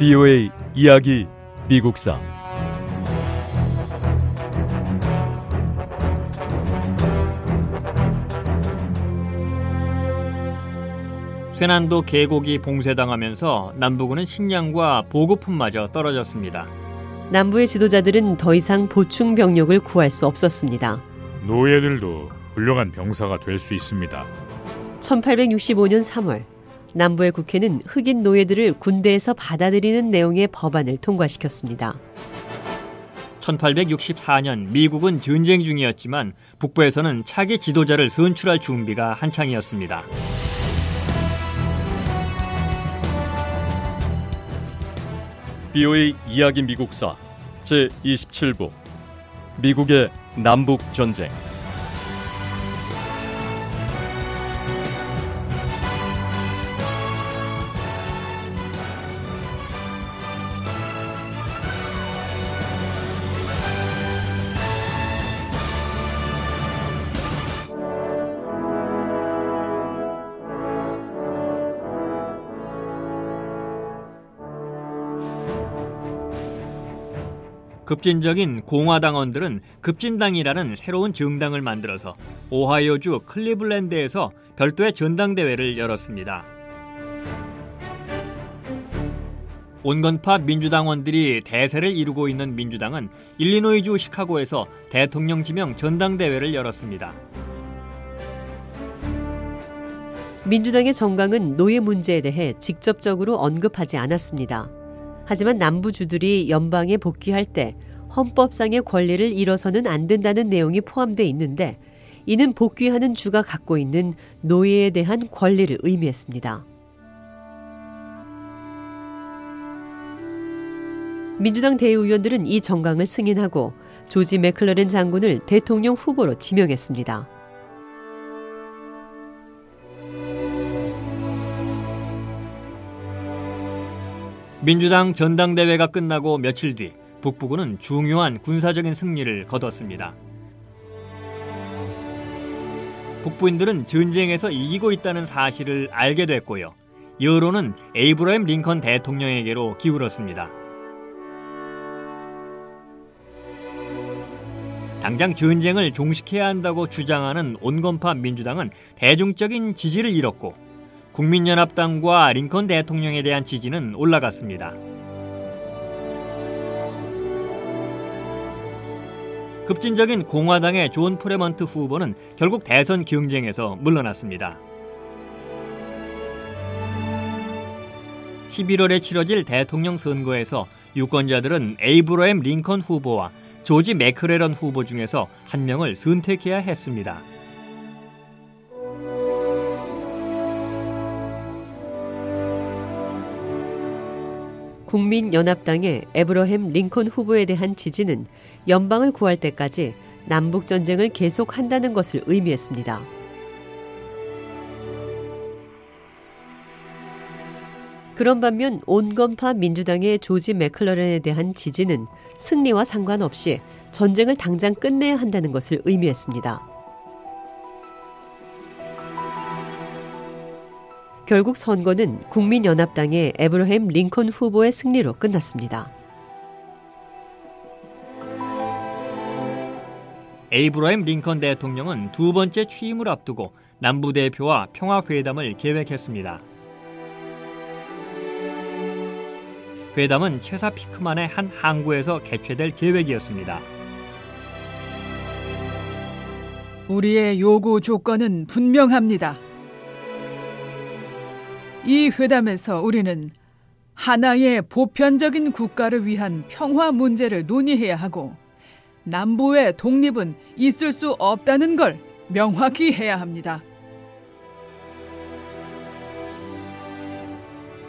VOA 이야기 미국사 쇠난도 계곡이 봉쇄당하면서 남부군은 식량과 보급품마저 떨어졌습니다. 남부의 지도자들은 더 이상 보충 병력을 구할 수 없었습니다. 노예들도 훌륭한 병사가 될 수 있습니다. 1865년 3월 남부의 국회는 흑인 노예들을 군대에서 받아들이는 내용의 법안을 통과시켰습니다. 1864년 미국은 전쟁 중이었지만 북부에서는 차기 지도자를 선출할 준비가 한창이었습니다. VOA 이야기 미국사 제 27부 미국의 남북 전쟁 급진적인 공화당원들은 급진당이라는 새로운 정당을 만들어서 오하이오주 클리블랜드에서 별도의 전당대회를 열었습니다. 온건파 민주당원들이 대세를 이루고 있는 민주당은 일리노이주 시카고에서 대통령 지명 전당대회를 열었습니다. 민주당의 정강은 노예 문제에 대해 직접적으로 언급하지 않았습니다. 하지만 남부주들이 연방에 복귀할 때 헌법상의 권리를 잃어서는 안 된다는 내용이 포함되어 있는데 이는 복귀하는 주가 갖고 있는 노예에 대한 권리를 의미했습니다. 민주당 대의원들은 이 정강을 승인하고 조지 맥클러렌 장군을 대통령 후보로 지명했습니다. 민주당 전당대회가 끝나고 며칠 뒤 북부군은 중요한 군사적인 승리를 거뒀습니다. 북부인들은 전쟁에서 이기고 있다는 사실을 알게 됐고요. 여론은 에이브러햄 링컨 대통령에게로 기울었습니다. 당장 전쟁을 종식해야 한다고 주장하는 온건파 민주당은 대중적인 지지를 잃었고 국민연합당과 링컨 대통령에 대한 지지는 올라갔습니다. 급진적인 공화당의 존 프레먼트 후보는 결국 대선 경쟁에서 물러났습니다. 11월에 치러질 대통령 선거에서 유권자들은 에이브러햄 링컨 후보와 조지 맥클레런 후보 중에서 한 명을 선택해야 했습니다. 국민연합당의 에브러햄 링컨 후보에 대한 지지는 연방을 구할 때까지 남북 전쟁을 계속한다는 것을 의미했습니다. 그런 반면 온건파 민주당의 조지 맥클러렌에 대한 지지는 승리와 상관없이 전쟁을 당장 끝내야 한다는 것을 의미했습니다. 결국 선거는 국민연합당의 에브러햄 링컨 후보의 승리로 끝났습니다. 에이브러햄 링컨 대통령은 두 번째 취임을 앞두고 남부 대표와 평화 회담을 계획했습니다. 회담은 체사 피크만의 한 항구에서 개최될 계획이었습니다. 우리의 요구 조건은 분명합니다. 이 회담에서 우리는 하나의 보편적인 국가를 위한 평화 문제를 논의해야 하고 남부의 독립은 있을 수 없다는 걸 명확히 해야 합니다.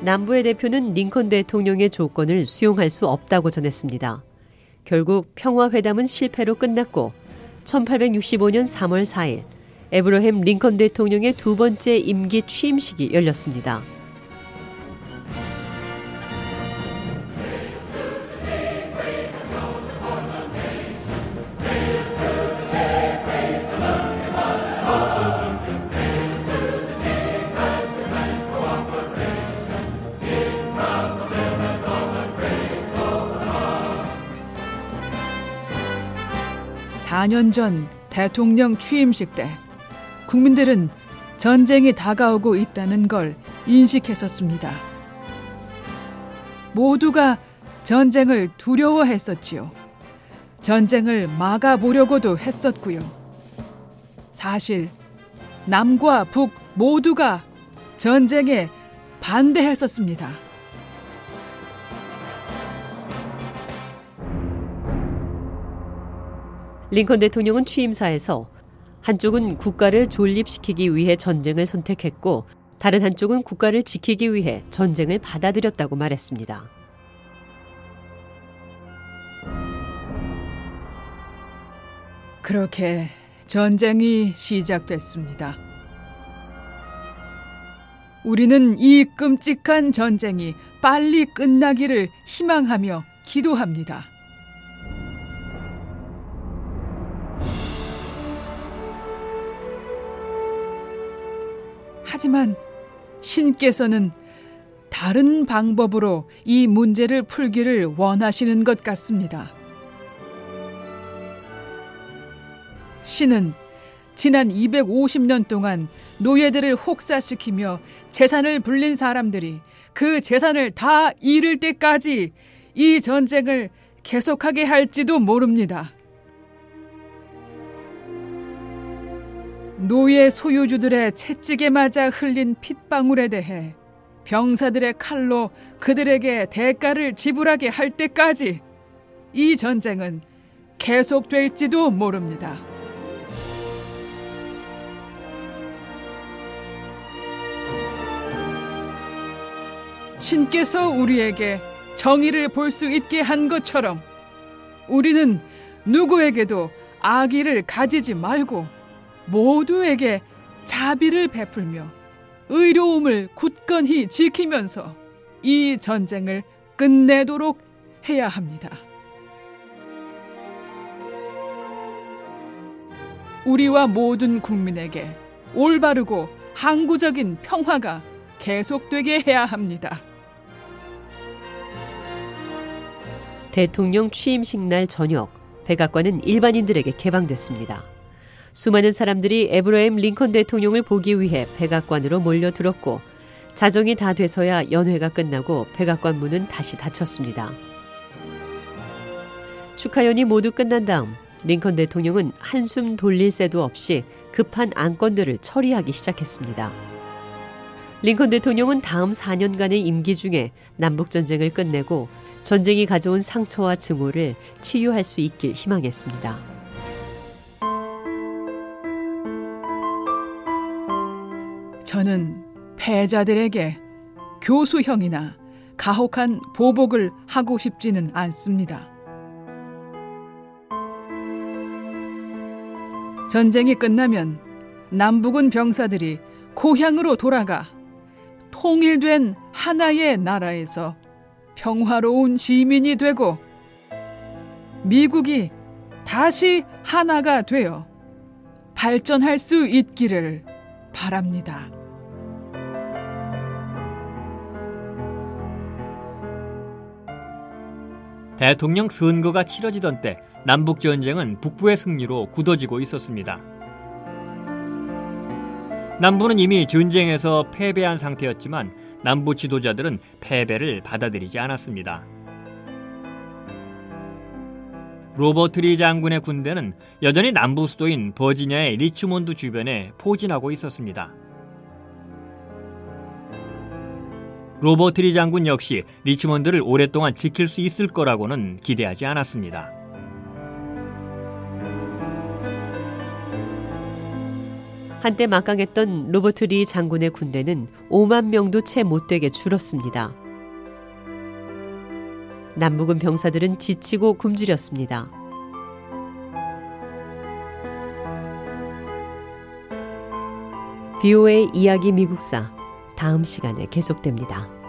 남부의 대표는 링컨 대통령의 조건을 수용할 수 없다고 전했습니다. 결국 평화회담은 실패로 끝났고 1865년 3월 4일 에브러햄 링컨 대통령의 두 번째 임기 취임식이 열렸습니다. (4년) 전 대통령 취임식 때 국민들은 전쟁이 다가오고 있다는 걸 인식했었습니다. 모두가 전쟁을 두려워했었지요. 전쟁을 막아보려고도 했었고요. 사실 남과 북 모두가 전쟁에 반대했었습니다. 링컨 대통령은 취임사에서 한쪽은 국가를 존립시키기 위해 전쟁을 선택했고 다른 한쪽은 국가를 지키기 위해 전쟁을 받아들였다고 말했습니다. 그렇게 전쟁이 시작됐습니다. 우리는 이 끔찍한 전쟁이 빨리 끝나기를 희망하며 기도합니다. 하지만 신께서는 다른 방법으로 이 문제를 풀기를 원하시는 것 같습니다. 신은 지난 250년 동안 노예들을 혹사시키며 재산을 불린 사람들이 그 재산을 다 잃을 때까지 이 전쟁을 계속하게 할지도 모릅니다. 노예 소유주들의 채찍에 맞아 흘린 핏방울에 대해 병사들의 칼로 그들에게 대가를 지불하게 할 때까지 이 전쟁은 계속될지도 모릅니다. 신께서 우리에게 정의를 볼 수 있게 한 것처럼 우리는 누구에게도 악의를 가지지 말고 모두에게 자비를 베풀며 의로움을 굳건히 지키면서 이 전쟁을 끝내도록 해야 합니다. 우리와 모든 국민에게 올바르고 항구적인 평화가 계속되게 해야 합니다. 대통령 취임식 날 저녁 백악관은 일반인들에게 개방됐습니다. 수많은 사람들이 에브라임 링컨 대통령을 보기 위해 백악관으로 몰려들었고 자정이 다 돼서야 연회가 끝나고 백악관 문은 다시 닫혔습니다. 축하연이 모두 끝난 다음 링컨 대통령은 한숨 돌릴 새도 없이 급한 안건들을 처리하기 시작했습니다. 링컨 대통령은 다음 4년간의 임기 중에 남북전쟁을 끝내고 전쟁이 가져온 상처와 증오를 치유할 수 있길 희망했습니다. 저는 패자들에게 교수형이나 가혹한 보복을 하고 싶지는 않습니다. 전쟁이 끝나면 남북은 병사들이 고향으로 돌아가 통일된 하나의 나라에서 평화로운 시민이 되고 미국이 다시 하나가 되어 발전할 수 있기를 바랍니다. 대통령 선거가 치러지던 때 남북 전쟁은 북부의 승리로 굳어지고 있었습니다. 남부는 이미 전쟁에서 패배한 상태였지만 남부 지도자들은 패배를 받아들이지 않았습니다. 로버트 리 장군의 군대는 여전히 남부 수도인 버지니아의 리치몬드 주변에 포진하고 있었습니다. 로버트 리 장군 역시 리치몬드를 오랫동안 지킬 수 있을 거라고는 기대하지 않았습니다. 한때 막강했던 로버트 리 장군의 군대는 5만 명도 채 못되게 줄었습니다. 남북은 병사들은 지치고 굶주렸습니다. 비오의 이야기 미국사 다음 시간에 계속됩니다.